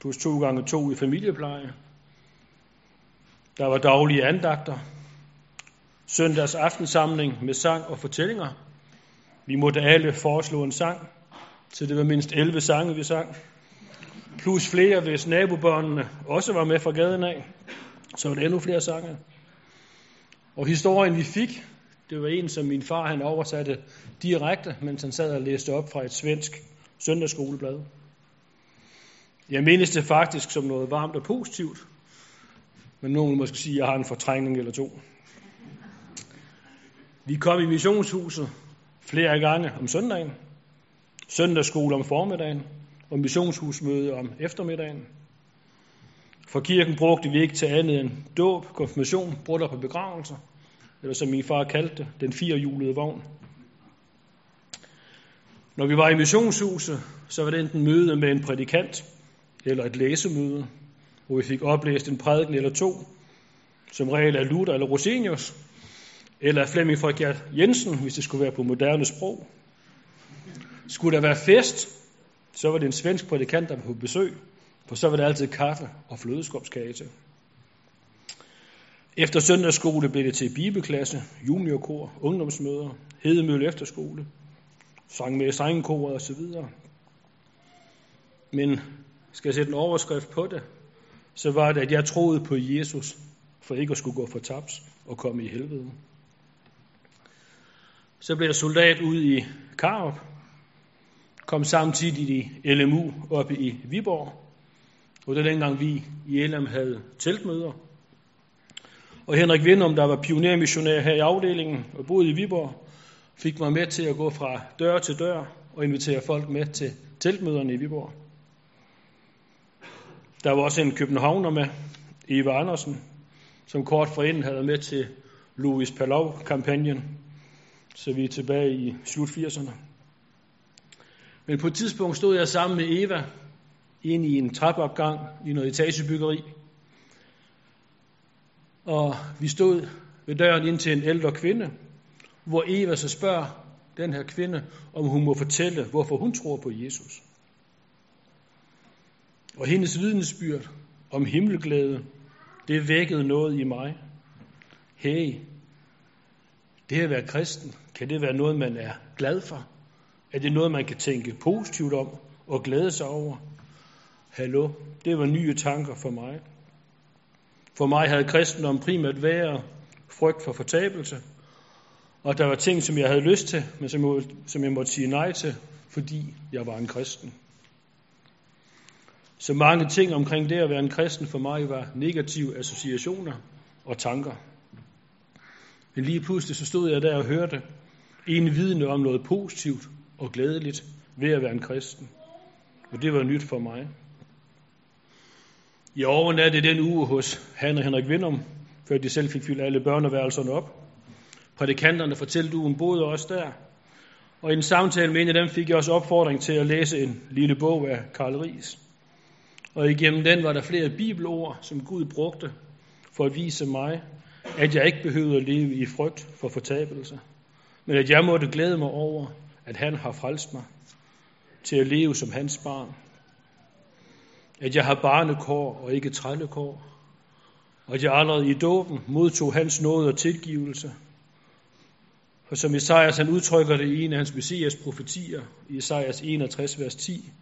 plus to gange to i familiepleje. Der var daglige andagter, søndags aftensamling med sang og fortællinger. Vi måtte alle foreslå en sang, så det var mindst 11 sange, vi sang. Plus flere, hvis nabobørnene også var med fra gaden af, så var det endnu flere sange. Og historien, vi fik, det var en, som min far han oversatte direkte, mens han sad og læste op fra et svensk søndagsskoleblad. Jeg mindes det faktisk som noget varmt og positivt, men nogen måske sige, at jeg har en fortrængning eller to. Vi kom i missionshuset flere gange om søndagen, søndagsskole om formiddagen og missionshusmøde om eftermiddagen. For kirken brugte vi ikke til andet end dåb, konfirmation, bryllup og begravelser, eller som min far kaldte det, den firehjulede vogn. Når vi var i missionshuset, så var det enten møde med en prædikant, eller et læsemøde, hvor vi fik oplæst en prædiken eller to, som regel af Luther eller Rosenius, eller af Flemming Frederik Jensen, hvis det skulle være på moderne sprog. Skulle der være fest, så var det en svensk prædikant, der var på besøg, for så var det altid kaffe og flødeskumskage til. Efter søndagsskole blev det til bibelklasse, juniorkor, ungdomsmøder, Hedemølle efterskole, sang med strengekor og så videre. Men skal jeg sætte en overskrift på det, så var det, at jeg troede på Jesus, for ikke at skulle gå for tabs og komme i helvede. Så blev jeg soldat ud i Karup, kom samtidig i LMU oppe i Viborg, og det var dengang vi i LM havde teltmøder. Og Henrik Vindum, der var pionermissionær her i afdelingen og boede i Viborg, fik mig med til at gå fra dør til dør og invitere folk med til teltmøderne i Viborg. Der var også en københavner med, Eva Andersen, som kort forinden havde med til Louis Palau-kampagnen, så vi er tilbage i slut 80'erne. Men på et tidspunkt stod jeg sammen med Eva ind i en trappeopgang i noget etagebyggeri. Og vi stod ved døren ind til en ældre kvinde, hvor Eva så spørger den her kvinde, om hun må fortælle, hvorfor hun tror på Jesus. Og hendes vidnesbyrd om himmelglæde, det vækkede noget i mig. Hey, det at være kristen, kan det være noget, man er glad for? Er det noget, man kan tænke positivt om og glæde sig over? Hallo, det var nye tanker for mig. For mig havde kristendom primært været frygt for fortabelse, og der var ting, som jeg havde lyst til, men som jeg, som jeg måtte sige nej til, fordi jeg var en kristen. Så mange ting omkring det at være en kristen for mig var negative associationer og tanker. Men lige pludselig så stod jeg der og hørte en vidne om noget positivt og glædeligt ved at være en kristen. Og det var nyt for mig. I overnattede den uge hos Han og Henrik Vindum, før de selv fik fyldt alle børneværelserne op. Prædikanterne fortalte ugen boede også der. Og i en samtale med en af dem fik jeg også opfordring til at læse en lille bog af Karl Ries. Og igennem den var der flere bibelord, som Gud brugte for at vise mig, at jeg ikke behøvede at leve i frygt for fortabelse, men at jeg måtte glæde mig over, at han har frelst mig til at leve som hans barn. At jeg har barnekår og ikke trællekår. Og at jeg allerede i dåben modtog hans nåde og tilgivelse. For som Esajas han udtrykker det i en af hans messias profetier, i Esajas 61, vers 10,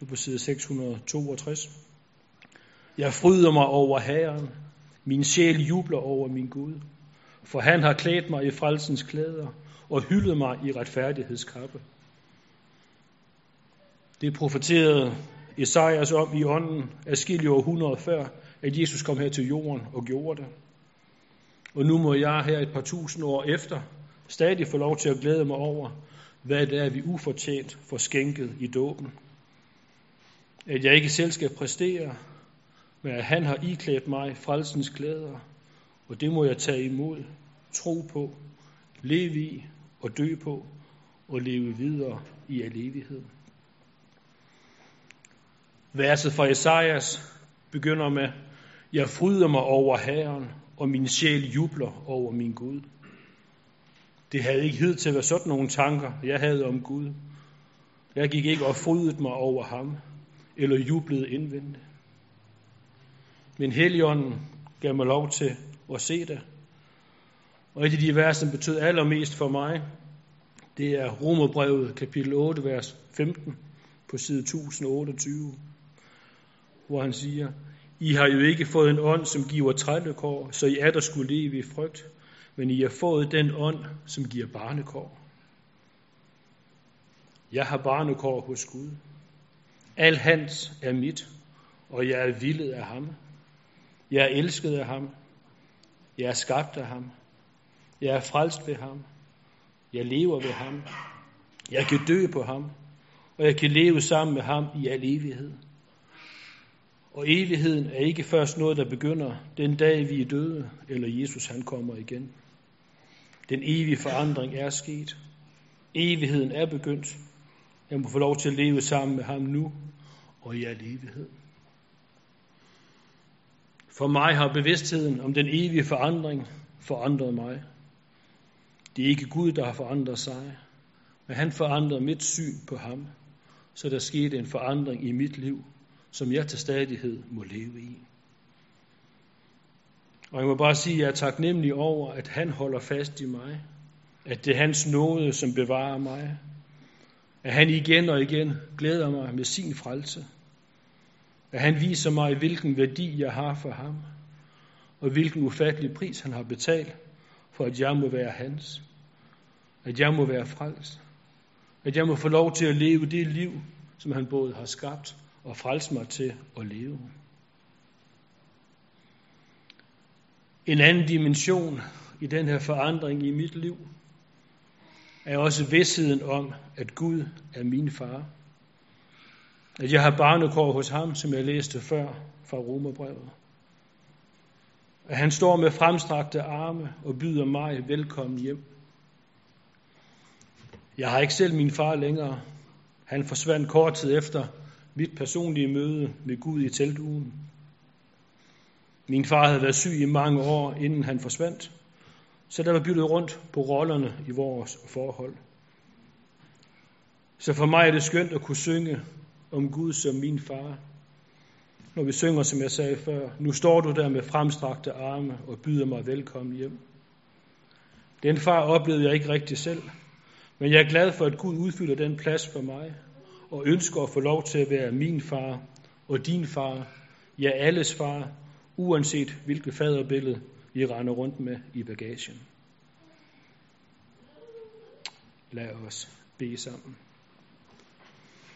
du på side 662. Jeg fryder mig over Herren. Min sjæl jubler over min Gud. For han har klædt mig i frelsens klæder og hyldet mig i retfærdighedskappe. Det profeterede Esajas om i ånden af århundreder før, at Jesus kom her til jorden og gjorde det. Og nu må jeg her et par tusind år efter stadig få lov til at glæde mig over, hvad det er, vi ufortjent får skænket i dåben. At jeg ikke selv skal præstere, men at han har iklædt mig frelsens klæder, og det må jeg tage imod, tro på, leve i og dø på, og leve videre i al evighed. Verset fra Esajas begynder med, Jeg fryder mig over Herren, og min sjæl jubler over min Gud. Det havde ikke hed til at være sådan nogle tanker, jeg havde om Gud. Jeg gik ikke og frydede mig over ham, eller jublede indvendigt. Men Helligånden gav mig lov til at se det. Og et af de vers, som betød allermest for mig, det er Romerbrevet kapitel 8, vers 15 på side 1028, hvor han siger, I har jo ikke fået en ånd, som giver trælekår, så I er der skulle leve i frygt, men I har fået den ånd, som giver barnekår. Jeg har barnekår hos Gud. Al hans er mit, og jeg er villet af ham. Jeg er elsket af ham. Jeg er skabt af ham. Jeg er frelst ved ham. Jeg lever ved ham. Jeg kan dø på ham. Og jeg kan leve sammen med ham i al evighed. Og evigheden er ikke først noget, der begynder den dag, vi er døde, eller Jesus han kommer igen. Den evige forandring er sket. Evigheden er begyndt. Jeg må få lov til at leve sammen med ham nu og i al evighed. For mig har bevidstheden om den evige forandring forandret mig. Det er ikke Gud, der har forandret sig, men han forandrede mit syn på ham, så der skete en forandring i mit liv, som jeg til stadighed må leve i. Og jeg må bare sige, at jeg er taknemmelig over, at han holder fast i mig, at det er hans nåde, som bevarer mig, at han igen og igen glæder mig med sin frelse, at han viser mig, hvilken værdi jeg har for ham, og hvilken ufattelig pris han har betalt, for at jeg må være hans, at jeg må være frelst, at jeg må få lov til at leve det liv, som han både har skabt og frelst mig til at leve. En anden dimension i den her forandring i mit liv er også vidsheden om, at Gud er min far. At jeg har barnekår hos ham, som jeg læste før fra Romerbrevet. At han står med fremstrakte arme og byder mig velkommen hjem. Jeg har ikke selv min far længere. Han forsvandt kort tid efter mit personlige møde med Gud i teltugen. Min far havde været syg i mange år, inden han forsvandt, så der var byttet rundt på rollerne i vores forhold. Så for mig er det skønt at kunne synge om Gud som min far. Når vi synger, som jeg sagde før, nu står du der med fremstrakte arme og byder mig velkommen hjem. Den far oplevede jeg ikke rigtig selv, men jeg er glad for, at Gud udfylder den plads for mig, og ønsker at få lov til at være min far og din far, ja alles far, uanset hvilket faderbillede vi render rundt med i bagagen. Lad os bede sammen.